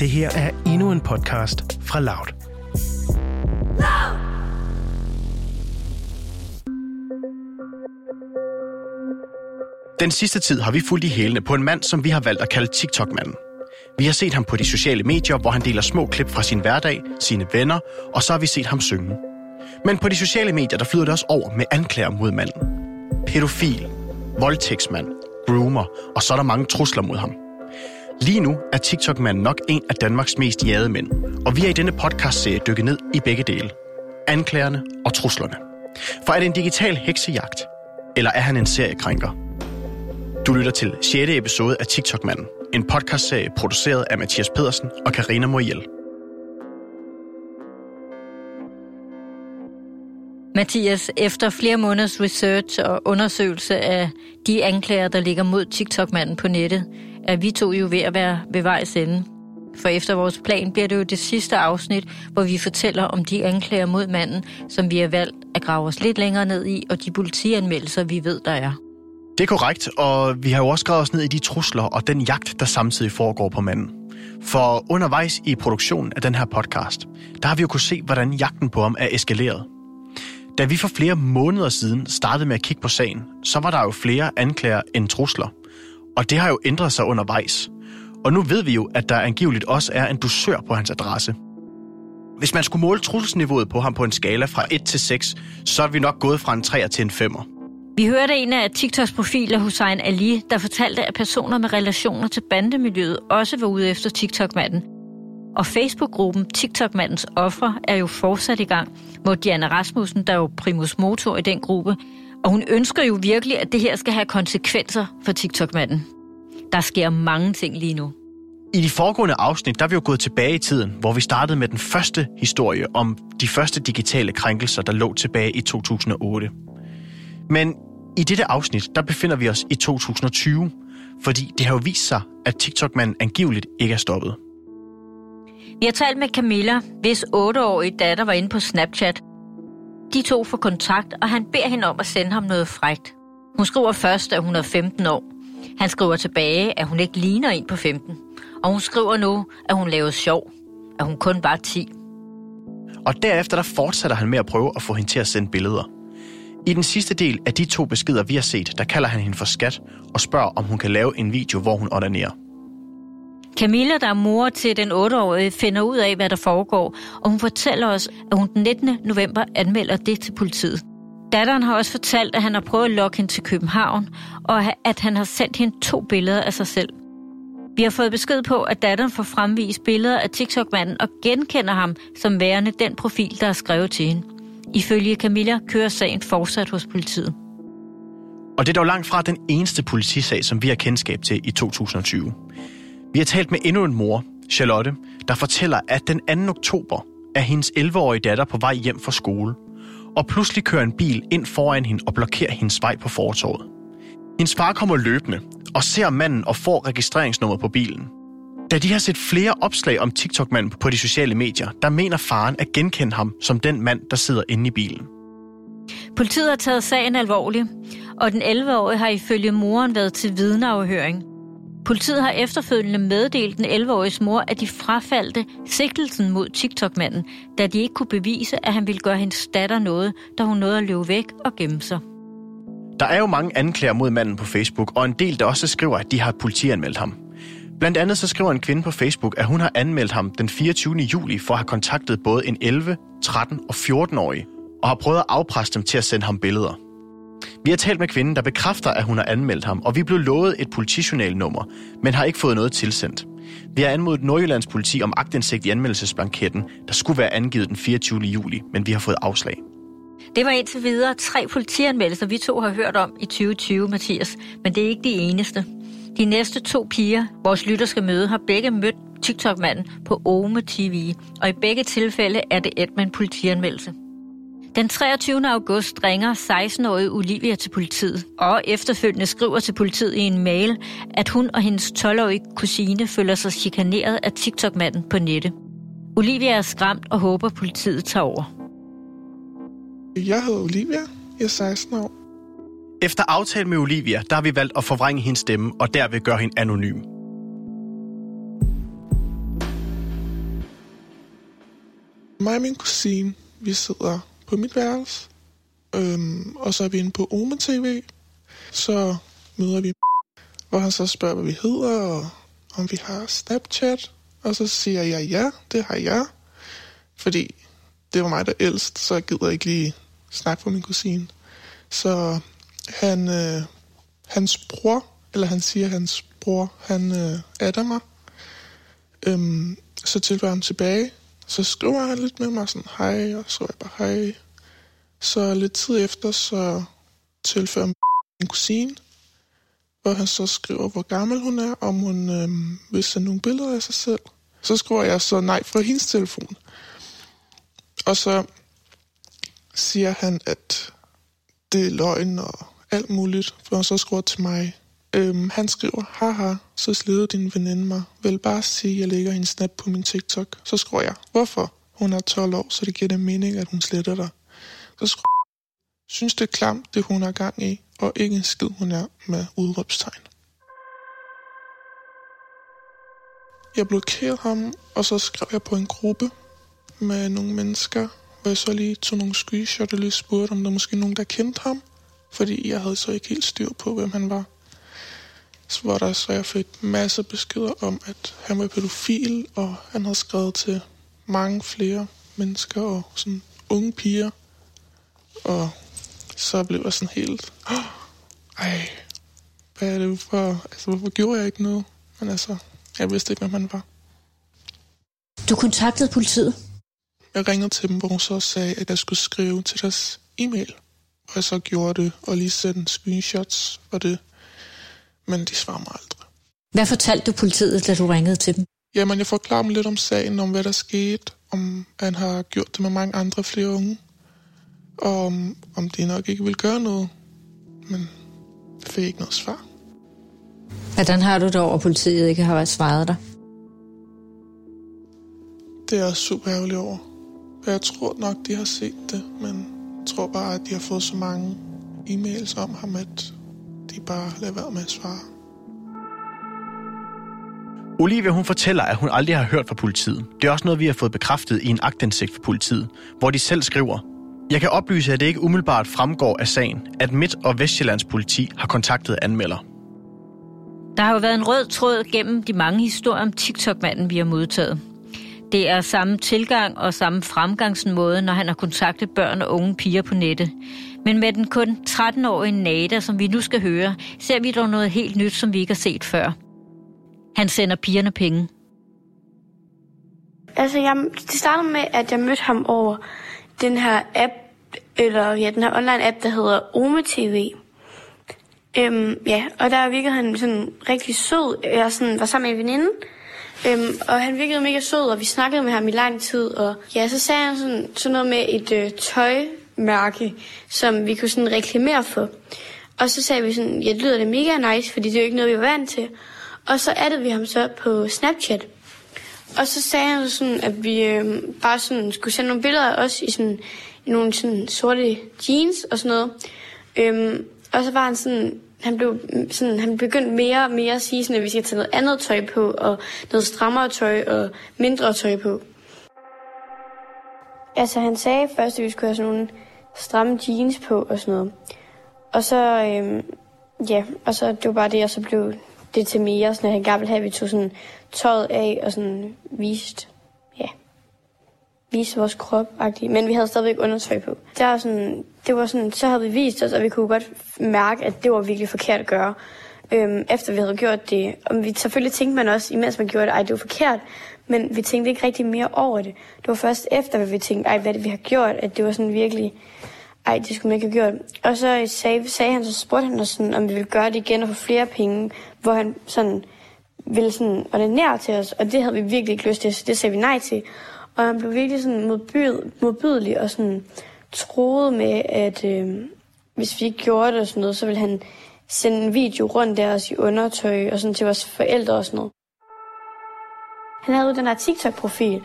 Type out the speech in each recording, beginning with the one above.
Det her er endnu en podcast fra Loud. Den sidste tid har vi fulgt i hælene på en mand, som vi har valgt at kalde TikTok-manden. Vi har set ham på de sociale medier, hvor han deler små klip fra sin hverdag, sine venner, og så har vi set ham synge. Men på de sociale medier, der flyder det også over med anklager mod manden. Pædofil, voldtægtsmand, groomer, og så er der mange trusler mod ham. Lige nu er TikTok-manden nok en af Danmarks mest jagede mænd, og vi er i denne podcast-serie dykket ned i begge dele. Anklagerne og truslerne. For er det en digital heksejagt, eller er han en seriekrænker? Du lytter til 6. episode af TikTok-manden, en podcastserie produceret af Mathias Pedersen og Karina Moriel. Mathias, efter flere måneders research og undersøgelse af de anklager, der ligger mod TikTok-manden på nettet, er vi to jo ved at være ved vejs ende. For efter vores plan bliver det jo det sidste afsnit, hvor vi fortæller om de anklager mod manden, som vi har valgt at grave os lidt længere ned i, og de politianmeldelser, vi ved, der er. Det er korrekt, og vi har jo også gravet os ned i de trusler og den jagt, der samtidig foregår på manden. For undervejs i produktionen af den her podcast, der har vi jo kunne se, hvordan jagten på ham er eskaleret. Da vi for flere måneder siden startede med at kigge på sagen, så var der jo flere anklager end trusler. Og det har jo ændret sig undervejs. Og nu ved vi jo, at der angiveligt også er en dusør på hans adresse. Hvis man skulle måle trusselsniveauet på ham på en skala fra 1 til 6, så er vi nok gået fra en 3 til en 5'er. Vi hørte en af TikToks profiler, Hussein Ali, der fortalte, at personer med relationer til bandemiljøet også var ude efter TikTok-manden. Og Facebook-gruppen TikTok-mandens ofre er jo fortsat i gang, hvor Diana Rasmussen, der er jo primus motor i den gruppe, og hun ønsker jo virkelig, at det her skal have konsekvenser for TikTok-manden. Der sker mange ting lige nu. I de foregående afsnit, der er vi jo gået tilbage i tiden, hvor vi startede med den første historie om de første digitale krænkelser, der lå tilbage i 2008. Men i dette afsnit, der befinder vi os i 2020, fordi det har jo vist sig, at TikTok-manden angiveligt ikke er stoppet. Vi har talt med Camilla, hvis 8-årige datter var inde på Snapchat. De to får kontakt, og han beder hende om at sende ham noget frægt. Hun skriver først, at hun er 15 år. Han skriver tilbage, at hun ikke ligner en på 15. Og hun skriver nu, at hun laver sjov. At hun kun var 10. Og derefter der fortsætter han med at prøve at få hende til at sende billeder. I den sidste del af de to beskeder, vi har set, der kalder han hende for skat og spørger, om hun kan lave en video, hvor hun onanerer. Camilla, der er mor til den 8-årige, finder ud af, hvad der foregår, og hun fortæller os, at hun den 19. november anmelder det til politiet. Datteren har også fortalt, at han har prøvet at lokke hende til København, og at han har sendt hende to billeder af sig selv. Vi har fået besked på, at datteren får fremvist billeder af TikTok-manden og genkender ham som værende den profil, der er skrevet til hende. Ifølge Camilla kører sagen fortsat hos politiet. Og det er dog langt fra den eneste politisag, som vi har kendskab til i 2020. Vi har talt med endnu en mor, Charlotte, der fortæller, at den 2. oktober er hendes 11-årige datter på vej hjem fra skole, og pludselig kører en bil ind foran hende og blokerer hendes vej på fortorvet. Hendes far kommer løbende og ser manden og får registreringsnummer på bilen. Da de har set flere opslag om TikTok-manden på de sociale medier, der mener faren at genkende ham som den mand, der sidder inde i bilen. Politiet har taget sagen alvorligt, og den 11-årige har ifølge moren været til vidneafhøring. Politiet har efterfølgende meddelt den 11-årige mor, at de frafaldte sigtelsen mod TikTok-manden, da de ikke kunne bevise, at han ville gøre hendes datter noget, da hun nåede at løbe væk og gemme sig. Der er jo mange anklager mod manden på Facebook, og en del, der også skriver, at de har politianmeldt ham. Blandt andet så skriver en kvinde på Facebook, at hun har anmeldt ham den 24. juli for at have kontaktet både en 11, 13 og 14-årig, og har prøvet at afpresse dem til at sende ham billeder. Vi har talt med kvinden, der bekræfter, at hun har anmeldt ham, og vi blev lovet et politijournalnummer, men har ikke fået noget tilsendt. Vi har anmodet Nordjyllands politi om agtindsigt i anmeldelsesblanketten, der skulle være angivet den 24. juli, men vi har fået afslag. Det var indtil videre tre politianmeldelser, vi to har hørt om i 2020, Mathias, men det er ikke de eneste. De næste to piger, vores lytter skal møde, har begge mødt TikTok-manden på Ome TV, og i begge tilfælde er det et med en politianmeldelse. Den 23. august ringer 16-årige Olivia til politiet, og efterfølgende skriver til politiet i en mail, at hun og hendes 12-årige kusine føler sig chikaneret af TikTok-manden på nettet. Olivia er skræmt og håber, at politiet tager over. Jeg hedder Olivia. Jeg er 16 år. Efter aftale med Olivia, der har vi valgt at forvrænge hendes stemme og derved gøre hende anonym. Mig og min kusine, vi sidder på mit værelse, øhm, og så er vi inde på Oma TV. Så møder vi, hvor han så spørger, hvad vi hedder, og om vi har Snapchat. Og så siger jeg, ja, det har jeg. Fordi det var mig, der ældst, så jeg gider ikke lige snakke for min kusine. Så han, øh, hans bror, eller han siger, hans bror, han øh, adder mig. Øhm, så tilføjer han tilbage. Så skriver han lidt med mig sådan, hej, og så skriver jeg bare hej. Så lidt tid efter, så tilføjer han min kusine, hvor han så skriver, hvor gammel hun er, om hun øh, vil sende nogle billeder af sig selv. Så skriver jeg så nej fra hendes telefon. Og så siger han, at det er løgn og alt muligt, for han så skriver til mig. Øhm, han skriver, haha, så sleder din veninde mig. Vil bare sige, at jeg lægger en snap på min TikTok. Så skriver jeg, hvorfor? Hun er 12 år, så det giver det mening, at hun sletter dig. Så skriver synes det er klamt, det hun er gang i, og ikke en skid, hun er med udråbstegn. Jeg blokerede ham, og så skrev jeg på en gruppe med nogle mennesker, hvor jeg så lige tog nogle screenshots og lige spurgte, om der måske nogen, der kendte ham. Fordi jeg havde så ikke helt styr på, hvem han var. Så var der så, jeg fik masser beskeder om, at han var pædofil, og han havde skrevet til mange flere mennesker og sådan unge piger. Og så blev jeg sådan helt, oh, ej, hvad er det for, altså hvorfor gjorde jeg ikke noget? Men altså, jeg vidste ikke, hvem han var. Du kontaktede politiet? Jeg ringede til dem, hvor hun så sagde, at jeg skulle skrive til deres e-mail. Og jeg så gjorde det, og lige sendte screenshots og det. Men de svarer mig aldrig. Hvad fortalte du politiet, da du ringede til dem? Jamen, jeg forklarer dem lidt om sagen, om hvad der skete, om han har gjort det med mange andre flere unge, og om, om de nok ikke vil gøre noget. Men jeg fik ikke noget svar. Hvordan har du det over, at politiet ikke har svaret dig? Det er jeg super ærgerlig over. Jeg tror nok, de har set det, men jeg tror bare, at de har fået så mange e-mails om ham, at de bare lader være med at svare. Olivia hun fortæller, at hun aldrig har hørt fra politiet. Det er også noget, vi har fået bekræftet i en agtindsigt fra politiet, hvor de selv skriver, Jeg kan oplyse, at det ikke umiddelbart fremgår af sagen, at Midt- og Vestjyllands politi har kontaktet anmelder. Der har jo været en rød tråd gennem de mange historier om TikTok-manden, vi har modtaget. Det er samme tilgang og samme fremgangsmåde, når han har kontaktet børn og unge piger på nettet. Men med den kun 13-årige Nada, som vi nu skal høre, ser vi dog noget helt nyt, som vi ikke har set før. Han sender pigerne penge. Altså, jeg, det startede med, at jeg mødte ham over den her app, eller ja, den her online app, der hedder Ome TV. Øhm, ja, og der virkede han sådan rigtig sød. Jeg sådan, var sammen med en veninde, øhm, og han virkede mega sød, og vi snakkede med ham i lang tid. Og ja, så sagde han sådan, sådan noget med et øh, mærke, som vi kunne sådan reklamere for. Og så sagde vi sådan, ja, det lyder det mega nice, fordi det er jo ikke noget, vi var vant til. Og så addede vi ham så på Snapchat. Og så sagde han sådan, at vi øh, bare sådan skulle sende nogle billeder af os i, sådan, i nogle sådan sorte jeans og sådan noget. Øhm, og så var han sådan, han blev sådan, han begyndte mere og mere at sige sådan, at vi skal tage noget andet tøj på, og noget strammere tøj og mindre tøj på. Altså han sagde først, at vi skulle have sådan nogle stramme jeans på og sådan noget. Og så, øhm, ja, og så det var bare det, og så blev det til mere, sådan at han gerne ville have, at vi tog sådan tøjet af og sådan vist, ja, vise vores krop -agtigt. Men vi havde stadigvæk undertøj på. Der var sådan, det var sådan, så havde vi vist os, og vi kunne godt mærke, at det var virkelig forkert at gøre. Øhm, efter vi havde gjort det. Og vi, selvfølgelig tænkte man også, imens man gjorde det, ej, det var forkert. Men vi tænkte ikke rigtig mere over det. Det var først efter, at vi tænkte, ej, hvad det, vi har gjort, at det var sådan virkelig, ej, det skulle man ikke have gjort. Og så sagde, sagde han, så spurgte han os sådan, om vi ville gøre det igen og få flere penge, hvor han sådan ville sådan ordinere til os, og det havde vi virkelig ikke lyst til, så det sagde vi nej til. Og han blev virkelig sådan modbyd, modbydelig og sådan troede med, at øh, hvis vi ikke gjorde det og sådan noget, så ville han sende en video rundt der os i undertøj og sådan til vores forældre og sådan noget. Han havde jo den her TikTok-profil,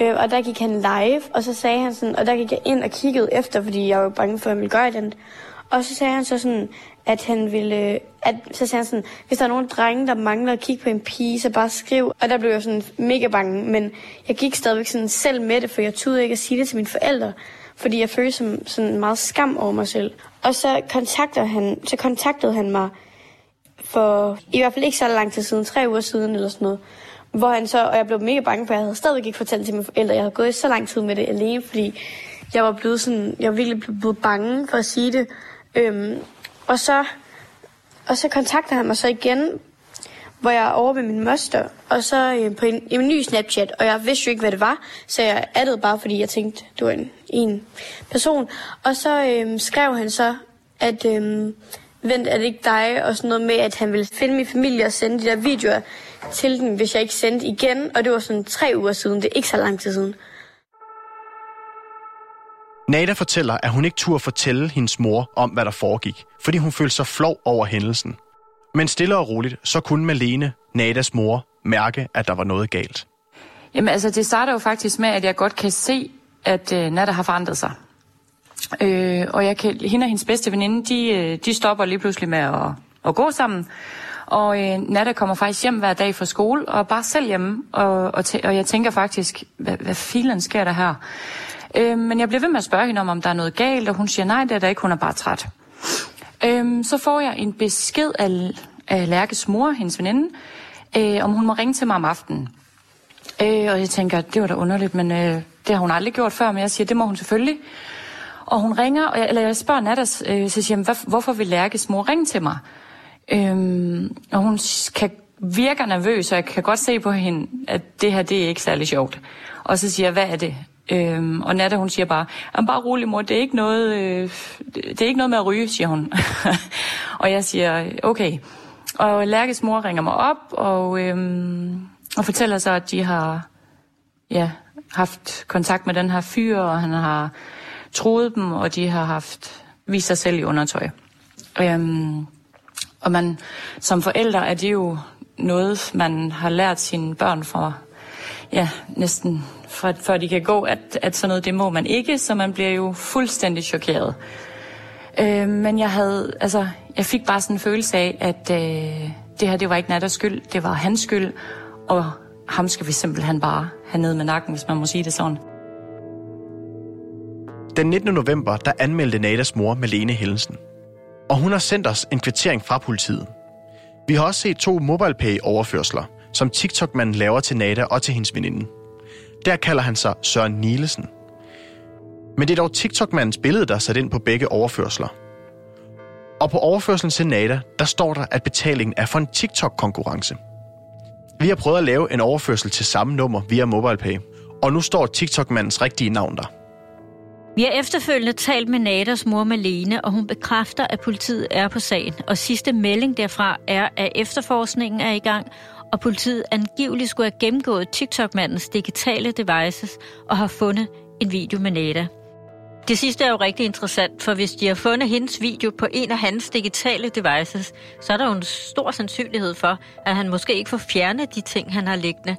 øh, og der gik han live, og så sagde han sådan, og der gik jeg ind og kiggede efter, fordi jeg var bange for, at han ville gøre den. Og så sagde han så sådan, at han ville... At, så sagde han sådan, hvis der er nogen drenge, der mangler at kigge på en pige, så bare skriv. Og der blev jeg sådan mega bange, men jeg gik stadigvæk sådan selv med det, for jeg turde ikke at sige det til mine forældre. Fordi jeg følte som, sådan meget skam over mig selv. Og så, kontaktede han, så kontaktede han mig for i hvert fald ikke så lang tid siden, tre uger siden eller sådan noget. Hvor han så, og jeg blev mega bange, for jeg havde stadigvæk ikke fortalt til mine forældre. Jeg havde gået så lang tid med det alene, fordi jeg var blevet sådan, jeg var virkelig blevet bange for at sige det. Øhm, og så, og så kontakter han mig så igen, hvor jeg er over med min moster, og så øh, på en, en ny Snapchat, og jeg vidste jo ikke, hvad det var, så jeg addede bare, fordi jeg tænkte, du var en, en person. Og så øh, skrev han så, at øh, vent, er det ikke dig, og sådan noget med, at han ville finde min familie og sende de der videoer til den, hvis jeg ikke sendte igen, og det var sådan tre uger siden, det er ikke så lang tid siden. Nada fortæller, at hun ikke turde fortælle hendes mor om, hvad der foregik, fordi hun følte sig flov over hændelsen. Men stille og roligt, så kunne Malene, Nadas mor, mærke, at der var noget galt. Jamen altså, det starter jo faktisk med, at jeg godt kan se, at øh, Nada har forandret sig. Øh, og jeg kan, hende og hendes bedste veninde, de, øh, de stopper lige pludselig med at, at gå sammen. Og øh, Nada kommer faktisk hjem hver dag fra skole, og bare selv hjemme. Og, og, og jeg tænker faktisk, hvad, hvad filen sker der her? Øh, men jeg bliver ved med at spørge hende om, om der er noget galt, og hun siger, nej, det er der ikke, hun er bare træt. Øh, så får jeg en besked af, af Lærkes mor, hendes veninde, øh, om hun må ringe til mig om aftenen. Øh, og jeg tænker, det var da underligt, men øh, det har hun aldrig gjort før, men jeg siger, det må hun selvfølgelig. Og hun ringer, og jeg, eller jeg spørger Natas, øh, så siger jeg, hvorfor vil Lærkes mor ringe til mig? Øhm, og hun kan, virker nervøs, og jeg kan godt se på hende, at det her, det er ikke særlig sjovt. Og så siger jeg, hvad er det? Øhm, og Natta, hun siger bare, bare rolig mor, det er ikke noget, øh, det er ikke noget med at ryge, siger hun. og jeg siger, okay. Og Lærkes mor ringer mig op, og, øhm, og fortæller så, at de har ja, haft kontakt med den her fyr, og han har troet dem, og de har haft vist sig selv i undertøj. Øhm, og man, som forældre er det jo noget, man har lært sine børn fra, ja, næsten for, før de kan gå, at, at sådan noget, det må man ikke, så man bliver jo fuldstændig chokeret. Øh, men jeg havde, altså, jeg fik bare sådan en følelse af, at øh, det her, det var ikke Natters skyld, det var hans skyld, og ham skal vi simpelthen bare have ned med nakken, hvis man må sige det sådan. Den 19. november, der anmeldte Nadas mor Malene Hellensen. Og hun har sendt os en kvittering fra politiet. Vi har også set to MobilePay-overførsler, som TikTok-manden laver til Nada og til hendes veninde. Der kalder han sig Søren Nielsen. Men det er dog TikTok-mandens billede, der er sat ind på begge overførsler. Og på overførselen til Nada, der står der, at betalingen er for en TikTok-konkurrence. Vi har prøvet at lave en overførsel til samme nummer via MobilePay, og nu står TikTok-mandens rigtige navn der. Vi har efterfølgende talt med Nadas mor Malene, og hun bekræfter, at politiet er på sagen. Og sidste melding derfra er, at efterforskningen er i gang, og politiet angiveligt skulle have gennemgået TikTok-mandens digitale devices og har fundet en video med Nada. Det sidste er jo rigtig interessant, for hvis de har fundet hendes video på en af hans digitale devices, så er der jo en stor sandsynlighed for, at han måske ikke får fjernet de ting, han har liggende,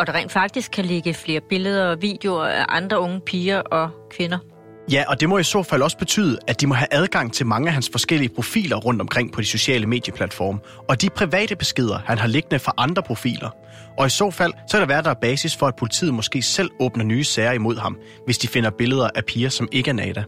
og der rent faktisk kan ligge flere billeder og videoer af andre unge piger og kvinder. Ja, og det må i så fald også betyde, at de må have adgang til mange af hans forskellige profiler rundt omkring på de sociale medieplatforme, og de private beskeder, han har liggende fra andre profiler. Og i så fald, så er der være, der er basis for, at politiet måske selv åbner nye sager imod ham, hvis de finder billeder af piger, som ikke er Nada.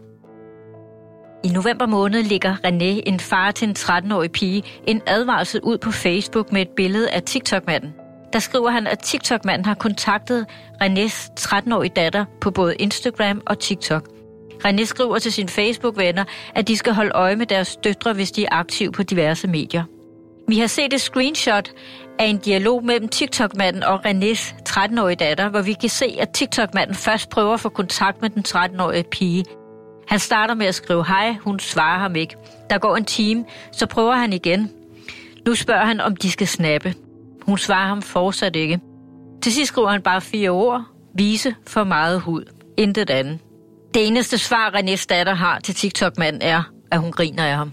I november måned ligger René, en far til en 13-årig pige, en advarsel ud på Facebook med et billede af TikTok-manden. Der skriver han, at TikTok-manden har kontaktet Renés 13-årige datter på både Instagram og TikTok – René skriver til sine Facebook-venner, at de skal holde øje med deres døtre, hvis de er aktive på diverse medier. Vi har set et screenshot af en dialog mellem TikTok-manden og Renés 13-årige datter, hvor vi kan se, at TikTok-manden først prøver at få kontakt med den 13-årige pige. Han starter med at skrive hej, hun svarer ham ikke. Der går en time, så prøver han igen. Nu spørger han, om de skal snappe. Hun svarer ham fortsat ikke. Til sidst skriver han bare fire ord. Vise for meget hud. Intet andet. Det eneste svar, Renés datter har til TikTok-manden er, at hun griner af ham.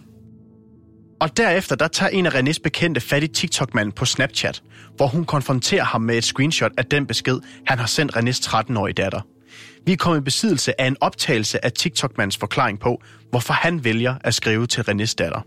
Og derefter der tager en af Renés bekendte fat i TikTok-manden på Snapchat, hvor hun konfronterer ham med et screenshot af den besked, han har sendt Renés 13-årige datter. Vi er kommet i besiddelse af en optagelse af TikTok-mands forklaring på, hvorfor han vælger at skrive til Renés datter.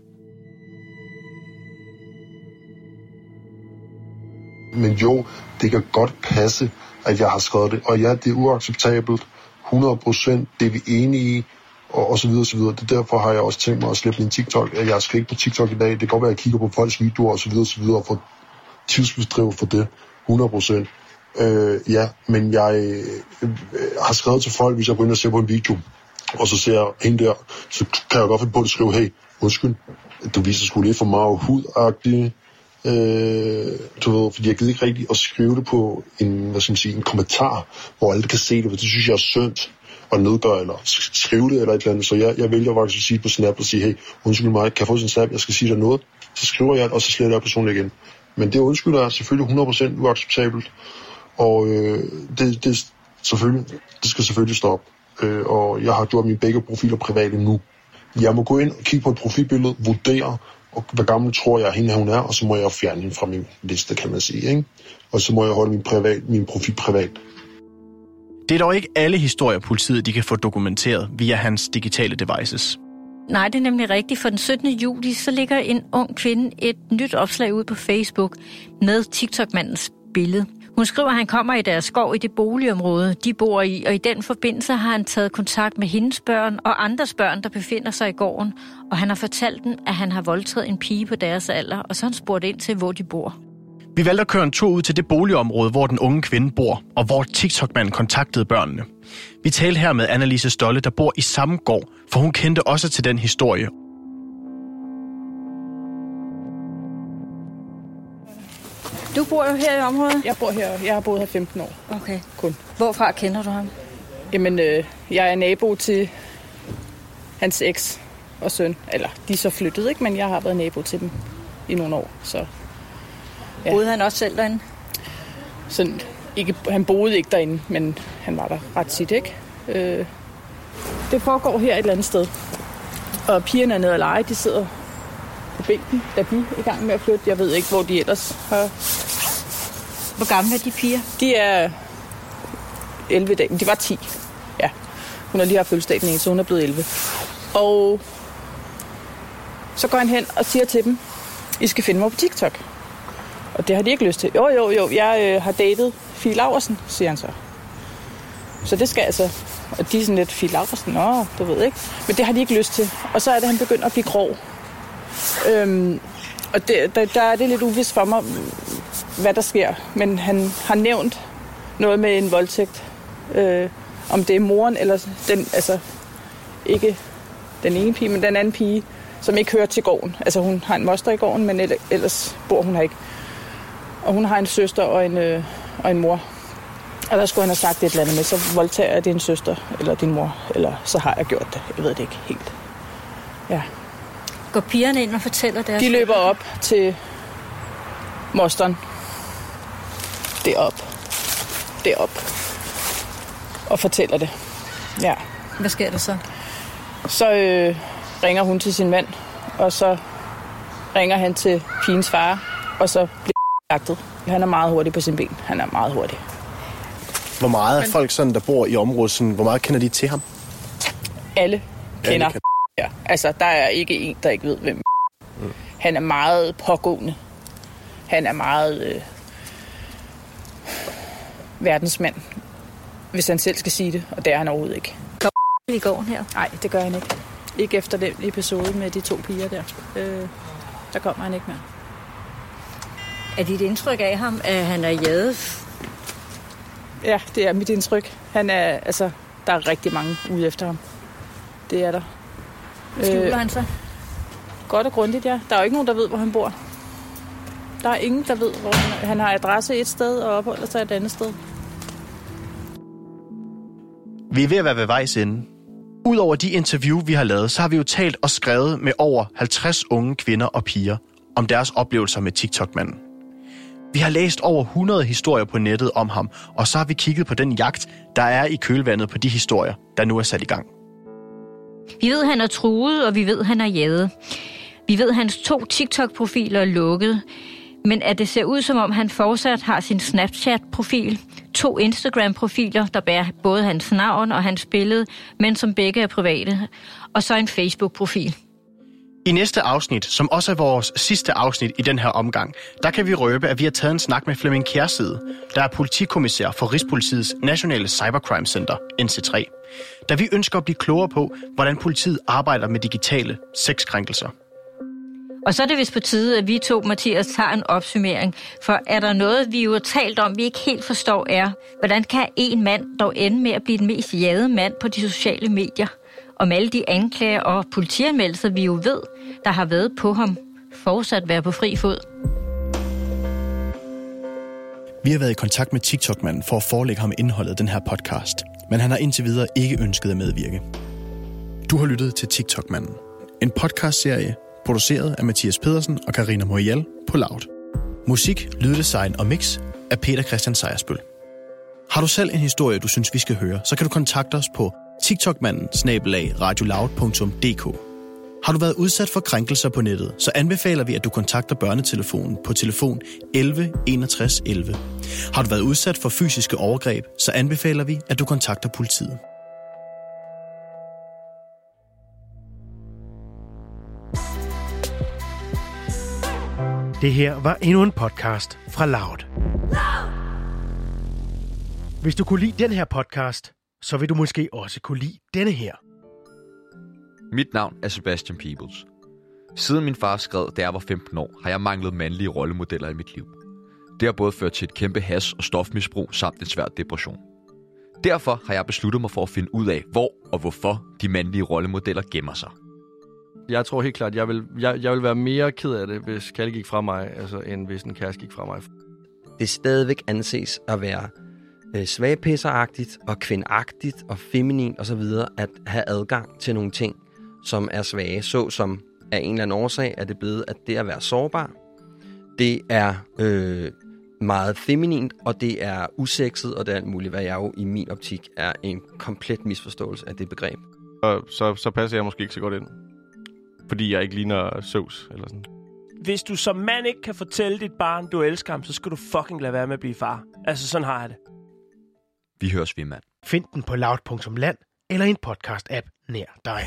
Men jo, det kan godt passe, at jeg har skrevet det. Og ja, det er uacceptabelt. 100% det er vi enige i. Og, og så videre, og så videre. Det derfor har jeg også tænkt mig at slippe min TikTok. Jeg skal ikke på TikTok i dag. Det kan godt være, at jeg kigger på folks videoer og så videre, og så videre, og får tidsbedriv for det. 100%. Øh, ja, men jeg øh, har skrevet til folk, hvis jeg går ind og ser på en video, og så ser jeg hende der, så kan jeg godt finde på at skrive, hey, undskyld, du viser sgu lidt for meget hudagtigt, Øh, du ved, fordi jeg gider ikke rigtig at skrive det på en, hvad skal man sige, en kommentar, hvor alle kan se det, for det synes jeg er synd at nedgøre, eller skrive det, eller et eller andet. Så jeg, jeg vælger faktisk at sige på Snap og sige, hey, undskyld mig, kan jeg få sådan en Snap, jeg skal sige dig noget? Så skriver jeg det, og så sletter jeg personen igen. Men det undskylder er selvfølgelig 100% uacceptabelt, og øh, det, det, selvfølgelig, det skal selvfølgelig stoppe. Øh, og jeg har gjort mine begge profiler private nu. Jeg må gå ind og kigge på et profilbillede, vurdere, og hvor gammel tror jeg, at hende hun er, og så må jeg fjerne hende fra min liste, kan man sige. Ikke? Og så må jeg holde min, privat, min profil privat. Det er dog ikke alle historier, politiet de kan få dokumenteret via hans digitale devices. Nej, det er nemlig rigtigt. For den 17. juli, så ligger en ung kvinde et nyt opslag ud på Facebook med TikTok-mandens billede. Hun skriver, at han kommer i deres skov i det boligområde, de bor i, og i den forbindelse har han taget kontakt med hendes børn og andres børn, der befinder sig i gården, og han har fortalt dem, at han har voldtaget en pige på deres alder, og så har han spurgt ind til, hvor de bor. Vi valgte at køre en tur ud til det boligområde, hvor den unge kvinde bor, og hvor TikTok-manden kontaktede børnene. Vi talte her med Annalise Stolle, der bor i samme gård, for hun kendte også til den historie, Du bor jo her i området? Jeg bor her. Jeg har boet her 15 år. Okay. Kun. Hvorfra kender du ham? Jamen, øh, jeg er nabo til hans eks og søn. Eller, de er så flyttet, ikke? Men jeg har været nabo til dem i nogle år. Så, ja. Boede han også selv derinde? Sådan, ikke, han boede ikke derinde, men han var der ret tit, ikke? Øh, det foregår her et eller andet sted. Og pigerne er nede og lege, de sidder på bænken, da de er i gang med at flytte. Jeg ved ikke, hvor de ellers har... Hvor gamle er de piger? De er 11 dage. De var 10. Ja. Hun har lige haft fødselsdag den ene, så hun er blevet 11. Og så går han hen og siger til dem, I skal finde mig på TikTok. Og det har de ikke lyst til. Jo, jo, jo, jeg øh, har datet Fie Laversen, siger han så. Så det skal altså... Og de er sådan lidt, Fie Laversen, åh, du ved ikke. Men det har de ikke lyst til. Og så er det, han begynder at blive grov. Øhm, og det, der, der er det lidt uvis for mig, hvad der sker. Men han har nævnt noget med en voldtægt. Øh, om det er moren eller den, altså ikke den ene pige, men den anden pige, som ikke hører til gården. Altså hun har en moster i gården, men ellers bor hun her ikke. Og hun har en søster og en, øh, og en mor. Og der skulle han have sagt et eller andet med, så voldtager jeg din søster eller din mor, eller så har jeg gjort det. Jeg ved det ikke helt. Ja. Går pigerne ind og fortæller deres... De løber op til mosteren. Derop. Derop. Og fortæller det. Ja. Hvad sker der så? Så øh, ringer hun til sin mand, og så ringer han til pigens far, og så bliver jagtet. Han er meget hurtig på sin ben. Han er meget hurtig. Hvor meget af folk, sådan, der bor i området, sådan, hvor meget kender de til ham? Alle kender. Alle Ja, altså der er ikke en, der ikke ved, hvem mm. Han er meget pågående. Han er meget øh, verdensmand, hvis han selv skal sige det, og det er han overhovedet ikke. i gården her? Nej, det gør han ikke. Ikke efter den episode med de to piger der. Øh, der kommer han ikke mere. Er dit indtryk af ham, at han er jadet? Ja, det er mit indtryk. Han er, altså, der er rigtig mange ude efter ham. Det er der. Hvad skjuler øh, han så? Godt og grundigt, ja. Der er jo ikke nogen, der ved, hvor han bor. Der er ingen, der ved, hvor han, han har adresse et sted og opholder sig et andet sted. Vi er ved at være ved vejs ende. Udover de interview, vi har lavet, så har vi jo talt og skrevet med over 50 unge kvinder og piger om deres oplevelser med TikTok-manden. Vi har læst over 100 historier på nettet om ham, og så har vi kigget på den jagt, der er i kølvandet på de historier, der nu er sat i gang. Vi ved, han er truet, og vi ved, han er jaget. Vi ved, hans to TikTok-profiler er lukket. Men at det ser ud, som om han fortsat har sin Snapchat-profil, to Instagram-profiler, der bærer både hans navn og hans billede, men som begge er private, og så en Facebook-profil. I næste afsnit, som også er vores sidste afsnit i den her omgang, der kan vi røbe, at vi har taget en snak med Flemming Kjærside, der er politikommissær for Rigspolitiets Nationale Cybercrime Center, NC3, da vi ønsker at blive klogere på, hvordan politiet arbejder med digitale sexkrænkelser. Og så er det vist på tide, at vi to, Mathias, tager en opsummering. For er der noget, vi jo har talt om, vi ikke helt forstår, er, hvordan kan en mand dog ende med at blive den mest jade mand på de sociale medier? Om alle de anklager og politianmeldelser, vi jo ved, der har været på ham, fortsat være på fri fod. Vi har været i kontakt med TikTok-manden for at forelægge ham indholdet af den her podcast, men han har indtil videre ikke ønsket at medvirke. Du har lyttet til TikTok-manden, en podcastserie produceret af Mathias Pedersen og Karina Morial på Loud. Musik, lyddesign og mix af Peter Christian Sejersbøl. Har du selv en historie, du synes, vi skal høre, så kan du kontakte os på tiktokmanden radioloud.dk. Har du været udsat for krænkelser på nettet, så anbefaler vi, at du kontakter børnetelefonen på telefon 11 61 11. Har du været udsat for fysiske overgreb, så anbefaler vi, at du kontakter politiet. Det her var endnu en podcast fra Loud. Hvis du kunne lide den her podcast, så vil du måske også kunne lide denne her. Mit navn er Sebastian Peebles. Siden min far skred, da jeg var 15 år, har jeg manglet mandlige rollemodeller i mit liv. Det har både ført til et kæmpe has- og stofmisbrug samt en svær depression. Derfor har jeg besluttet mig for at finde ud af, hvor og hvorfor de mandlige rollemodeller gemmer sig. Jeg tror helt klart, jeg vil, jeg, jeg vil være mere ked af det, hvis Kalle gik fra mig, altså, end hvis en kæreste gik fra mig. Det stadigvæk anses at være øh, svagpisseragtigt og kvindagtigt og feminin osv. at have adgang til nogle ting, som er svage, så som af en eller anden årsag er det blevet, at det at være sårbar, det er øh, meget feminint, og det er usekset, og det er alt muligt, hvad jeg jo i min optik er en komplet misforståelse af det begreb. Og så, så passer jeg måske ikke så godt ind. Fordi jeg ikke ligner Søvs eller sådan. Hvis du som mand ikke kan fortælle dit barn, du elsker ham, så skal du fucking lade være med at blive far. Altså, sådan har jeg det. Vi høres ved, mand. Find den på loud.land eller en podcast-app nær dig.